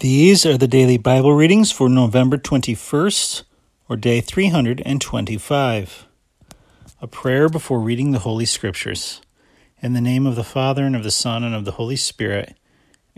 These are the daily Bible readings for November 21st, or day 325. A prayer before reading the Holy Scriptures. In the name of the Father, and of the Son, and of the Holy Spirit.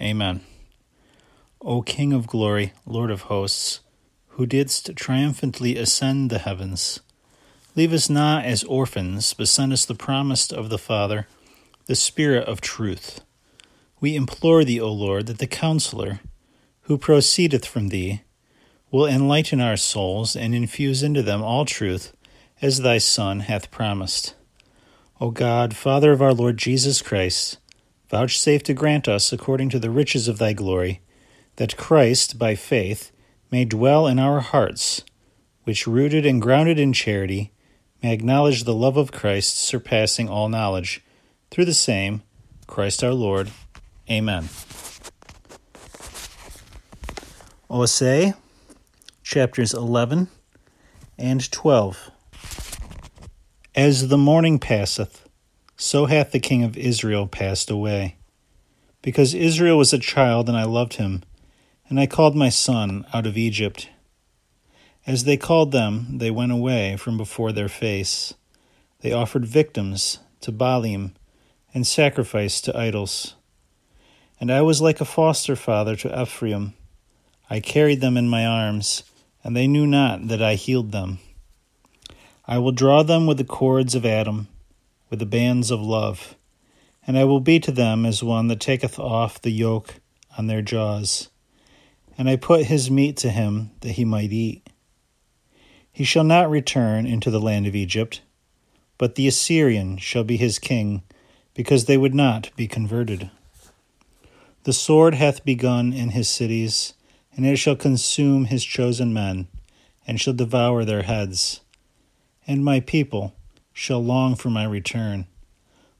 Amen. O King of glory, Lord of hosts, who didst triumphantly ascend the heavens, leave us not as orphans, but send us the promise of the Father, the Spirit of truth. We implore thee, O Lord, that the Counselor, who proceedeth from thee, will enlighten our souls and infuse into them all truth, as thy Son hath promised. O God, Father of our Lord Jesus Christ, vouchsafe to grant us, according to the riches of thy glory, that Christ, by faith, may dwell in our hearts, which, rooted and grounded in charity, may acknowledge the love of Christ surpassing all knowledge. Through the same, Christ our Lord. Amen. Osee, chapters 11 and 12. As the morning passeth, so hath the king of Israel passed away. Because Israel was a child, and I loved him, and I called my son out of Egypt. As they called them, they went away from before their face. They offered victims to Baalim and sacrificed to idols. And I was like a foster father to Ephraim I carried them in my arms, and they knew not that I healed them. I will draw them with the cords of Adam, with the bands of love, and I will be to them as one that taketh off the yoke on their jaws. And I put his meat to him that he might eat. He shall not return into the land of Egypt, but the Assyrian shall be his king, because they would not be converted. The sword hath begun in his cities and it shall consume his chosen men, and shall devour their heads. And my people shall long for my return.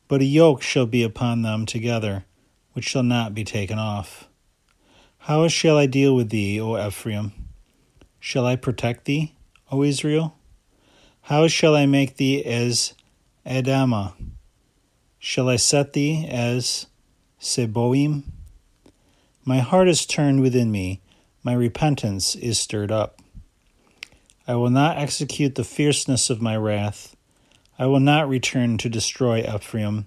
But a yoke shall be upon them together, which shall not be taken off. How shall I deal with thee, O Ephraim? Shall I protect thee, O Israel? How shall I make thee as Adamah? Shall I set thee as Zeboim? My heart is turned within me my repentance is stirred up. I will not execute the fierceness of my wrath. I will not return to destroy Ephraim,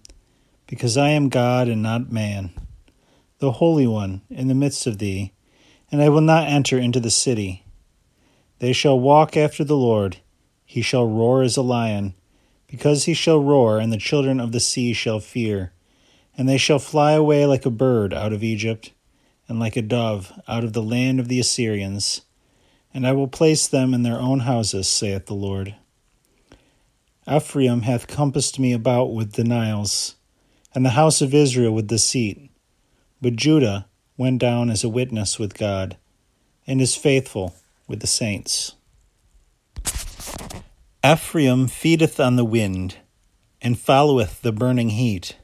because I am God and not man, the Holy One in the midst of thee, and I will not enter into the city. They shall walk after the Lord, he shall roar as a lion, because he shall roar, and the children of the sea shall fear, and they shall fly away like a bird out of Egypt and like a dove out of the land of the Assyrians, and I will place them in their own houses, saith the Lord. Ephraim hath compassed me about with denials, and the house of Israel with deceit. But Judah went down as a witness with God, and is faithful with the saints. Ephraim feedeth on the wind, and followeth the burning heat,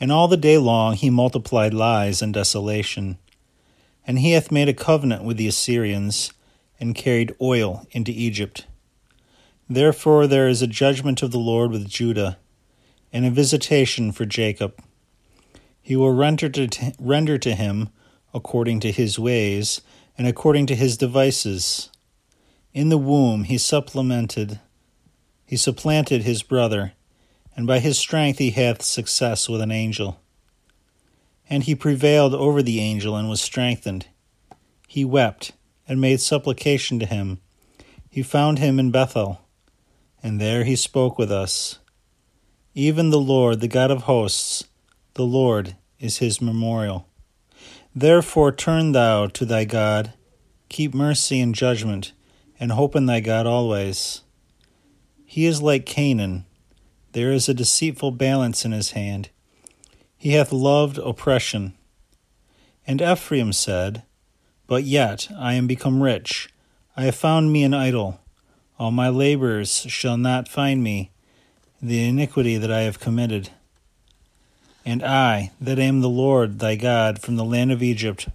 and all the day long he multiplied lies and desolation. And he hath made a covenant with the Assyrians, and carried oil into Egypt. Therefore there is a judgment of the Lord with Judah, and a visitation for Jacob. He will render to, t- render to him according to his ways, and according to his devices. In the womb he supplemented, he supplanted his brother, and by his strength he hath success with an angel. And he prevailed over the angel and was strengthened. He wept and made supplication to him. He found him in Bethel, and there he spoke with us. Even the Lord, the God of hosts, the Lord is his memorial. Therefore turn thou to thy God, keep mercy and judgment, and hope in thy God always. He is like Canaan, there is a deceitful balance in his hand. He hath loved oppression. And Ephraim said, But yet I am become rich. I have found me an idol. All my labors shall not find me, the iniquity that I have committed. And I, that am the Lord thy God from the land of Egypt,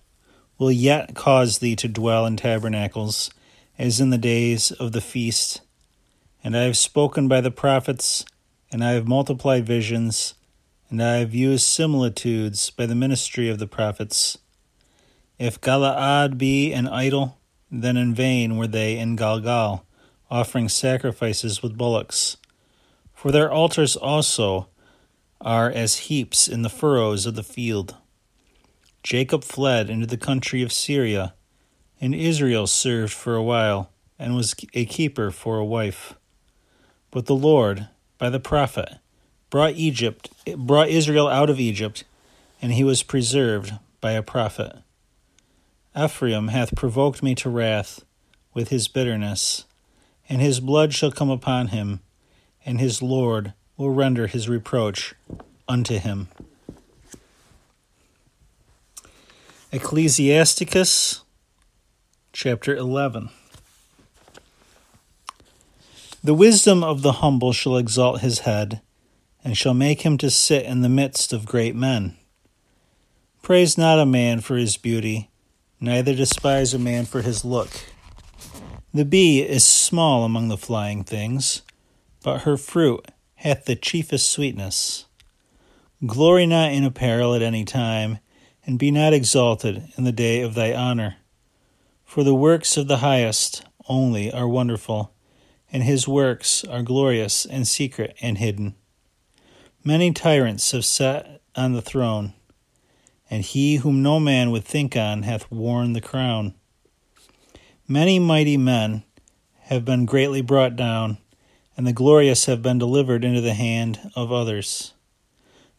will yet cause thee to dwell in tabernacles, as in the days of the feast. And I have spoken by the prophets, and I have multiplied visions, and I have used similitudes by the ministry of the prophets. If Galaad be an idol, then in vain were they in Galgal, offering sacrifices with bullocks. For their altars also are as heaps in the furrows of the field. Jacob fled into the country of Syria, and Israel served for a while, and was a keeper for a wife. But the Lord, by the prophet, brought Egypt brought Israel out of Egypt, and he was preserved by a prophet. Ephraim hath provoked me to wrath with his bitterness, and his blood shall come upon him, and his Lord will render his reproach unto him. Ecclesiasticus chapter 11. The wisdom of the humble shall exalt his head, and shall make him to sit in the midst of great men. Praise not a man for his beauty, neither despise a man for his look. The bee is small among the flying things, but her fruit hath the chiefest sweetness. Glory not in apparel at any time, and be not exalted in the day of thy honor. For the works of the highest only are wonderful, and his works are glorious and secret and hidden. Many tyrants have sat on the throne, and he whom no man would think on hath worn the crown. Many mighty men have been greatly brought down, and the glorious have been delivered into the hand of others.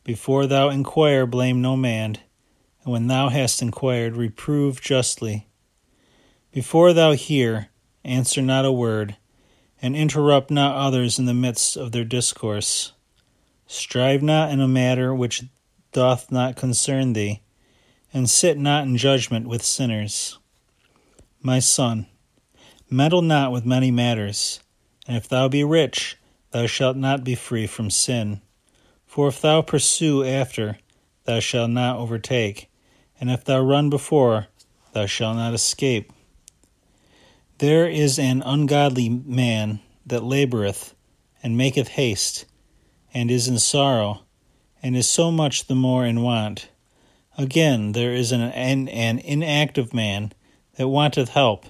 Before thou inquire, blame no man, and when thou hast inquired, reprove justly. Before thou hear, answer not a word, and interrupt not others in the midst of their discourse. Strive not in a matter which doth not concern thee, and sit not in judgment with sinners. My son, meddle not with many matters, and if thou be rich, thou shalt not be free from sin. For if thou pursue after, thou shalt not overtake, and if thou run before, thou shalt not escape. There is an ungodly man that laboureth and maketh haste and is in sorrow, and is so much the more in want. Again, there is an, an, an inactive man that wanteth help,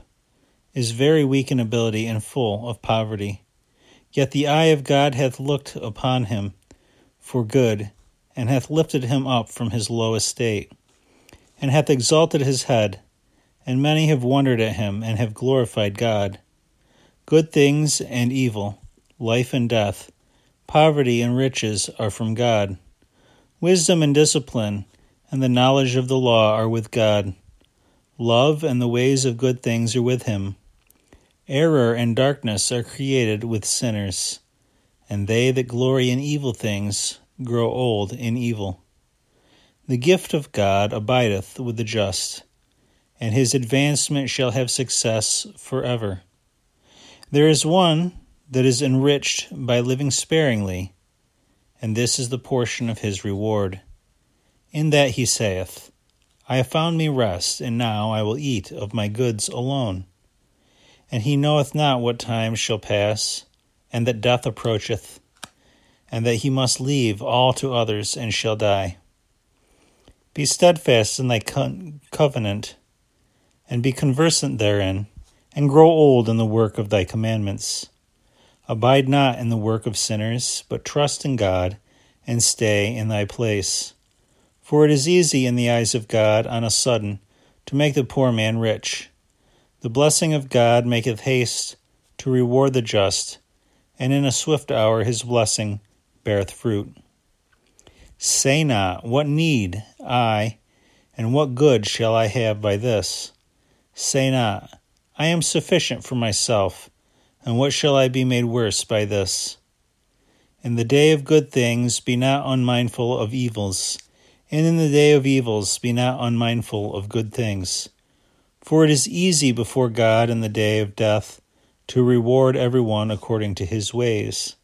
is very weak in ability and full of poverty. Yet the eye of God hath looked upon him for good, and hath lifted him up from his low estate, and hath exalted his head, and many have wondered at him, and have glorified God. Good things and evil, life and death, Poverty and riches are from God. Wisdom and discipline and the knowledge of the law are with God. Love and the ways of good things are with him. Error and darkness are created with sinners, and they that glory in evil things grow old in evil. The gift of God abideth with the just, and his advancement shall have success forever. There is one that is enriched by living sparingly, and this is the portion of his reward. In that he saith, I have found me rest, and now I will eat of my goods alone. And he knoweth not what time shall pass, and that death approacheth, and that he must leave all to others and shall die. Be steadfast in thy co- covenant, and be conversant therein, and grow old in the work of thy commandments. Abide not in the work of sinners, but trust in God, and stay in thy place. For it is easy in the eyes of God on a sudden to make the poor man rich. The blessing of God maketh haste to reward the just, and in a swift hour his blessing beareth fruit. Say not, What need I, and what good shall I have by this? Say not, I am sufficient for myself and what shall I be made worse by this? In the day of good things be not unmindful of evils, and in the day of evils be not unmindful of good things. For it is easy before God in the day of death to reward every one according to his ways.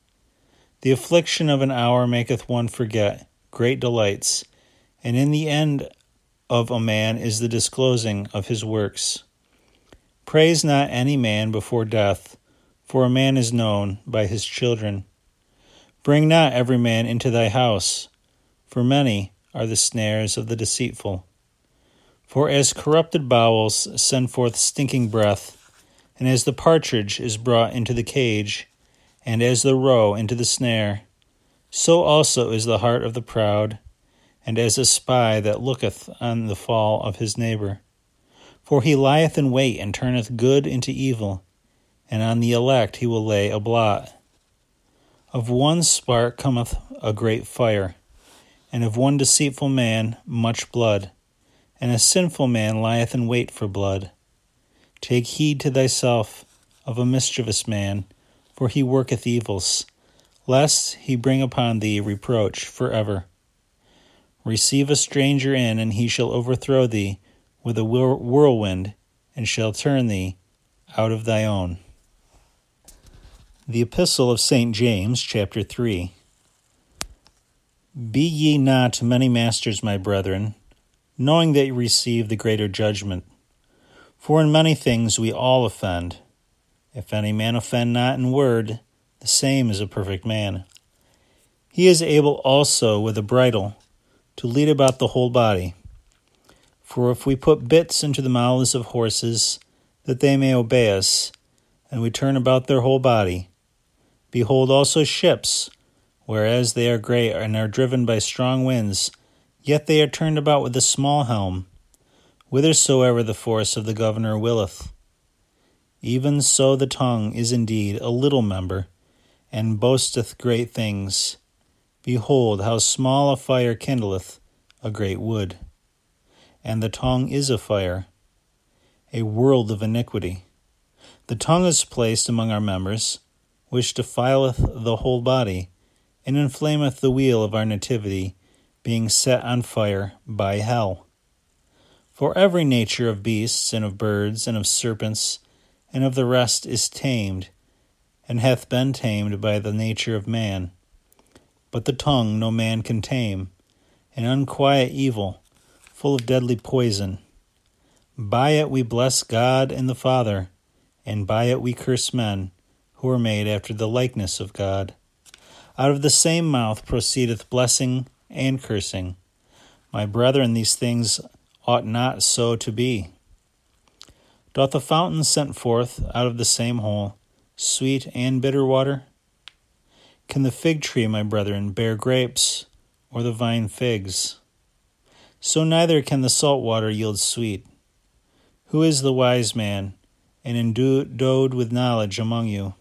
The affliction of an hour maketh one forget great delights, and in the end of a man is the disclosing of his works. Praise not any man before death for a man is known by his children. Bring not every man into thy house, for many are the snares of the deceitful. For as corrupted bowels send forth stinking breath, and as the partridge is brought into the cage, and as the roe into the snare, so also is the heart of the proud, and as a spy that looketh on the fall of his neighbor. For he lieth in wait and turneth good into evil, and on the elect he will lay a blot. Of one spark cometh a great fire, and of one deceitful man much blood and a sinful man lieth in wait for blood. Take heed to thyself of a mischievous man, for he worketh evils, lest he bring upon thee reproach for ever. Receive a stranger in, and he shall overthrow thee with a whirlwind, and shall turn thee out of thy own. The Epistle of St. James, chapter 3. Be ye not many masters, my brethren knowing that ye receive the greater judgment. For in many things we all offend. If any man offend not in word, the same is a perfect man. He is able also with a bridle to lead about the whole body. For if we put bits into the mouths of horses, that they may obey us, and we turn about their whole body, behold also ships, whereas they are great and are driven by strong winds, Yet they are turned about with a small helm, whithersoever the force of the governor willeth. Even so the tongue is indeed a little member, and boasteth great things. Behold, how small a fire kindleth a great wood. And the tongue is a fire, a world of iniquity. The tongue is placed among our members, which defileth the whole body, and inflameth the wheel of our nativity being set on fire by hell. For every nature of beasts, and of birds, and of serpents, and of the rest is tamed, and hath been tamed by the nature of man. But the tongue no man can tame, an unquiet evil, full of deadly poison. By it we bless God and the Father, and by it we curse men, who are made after the likeness of God. Out of the same mouth proceedeth blessing and cursing. My brethren, these things ought not so to be. Doth a fountain sent forth out of the same hole sweet and bitter water? Can the fig tree, my brethren, bear grapes, or the vine figs? So neither can the salt water yield sweet. Who is the wise man, and endowed with knowledge among you?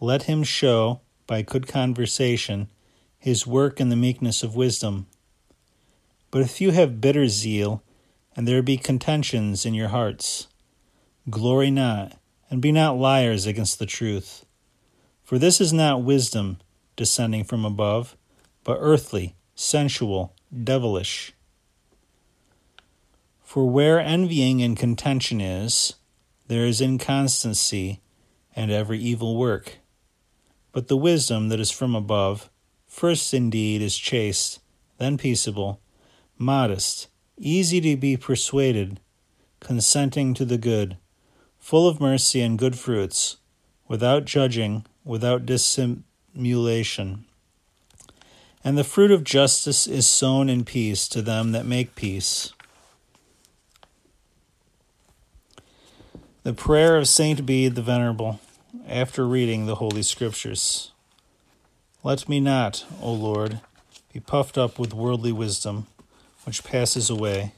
Let him show, by good conversation, his work in the meekness of wisdom. But if you have bitter zeal, and there be contentions in your hearts, glory not, and be not liars against the truth. For this is not wisdom descending from above, but earthly, sensual, devilish. For where envying and contention is, there is inconstancy and every evil work. But the wisdom that is from above First, indeed, is chaste, then peaceable, modest, easy to be persuaded, consenting to the good, full of mercy and good fruits, without judging, without dissimulation. And the fruit of justice is sown in peace to them that make peace. The prayer of Saint Bede the Venerable after reading the Holy Scriptures. Let me not, O Lord, be puffed up with worldly wisdom, which passes away,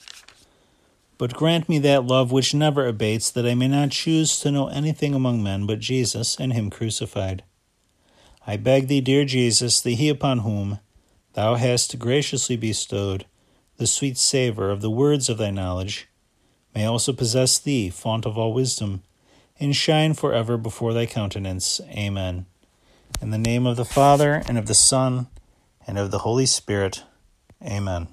but grant me that love which never abates, that I may not choose to know anything among men but Jesus and Him crucified. I beg thee, dear Jesus, that He upon whom thou hast graciously bestowed the sweet savour of the words of thy knowledge, may also possess thee, fount of all wisdom, and shine for ever before thy countenance. Amen. In the name of the Father, and of the Son, and of the Holy Spirit. Amen.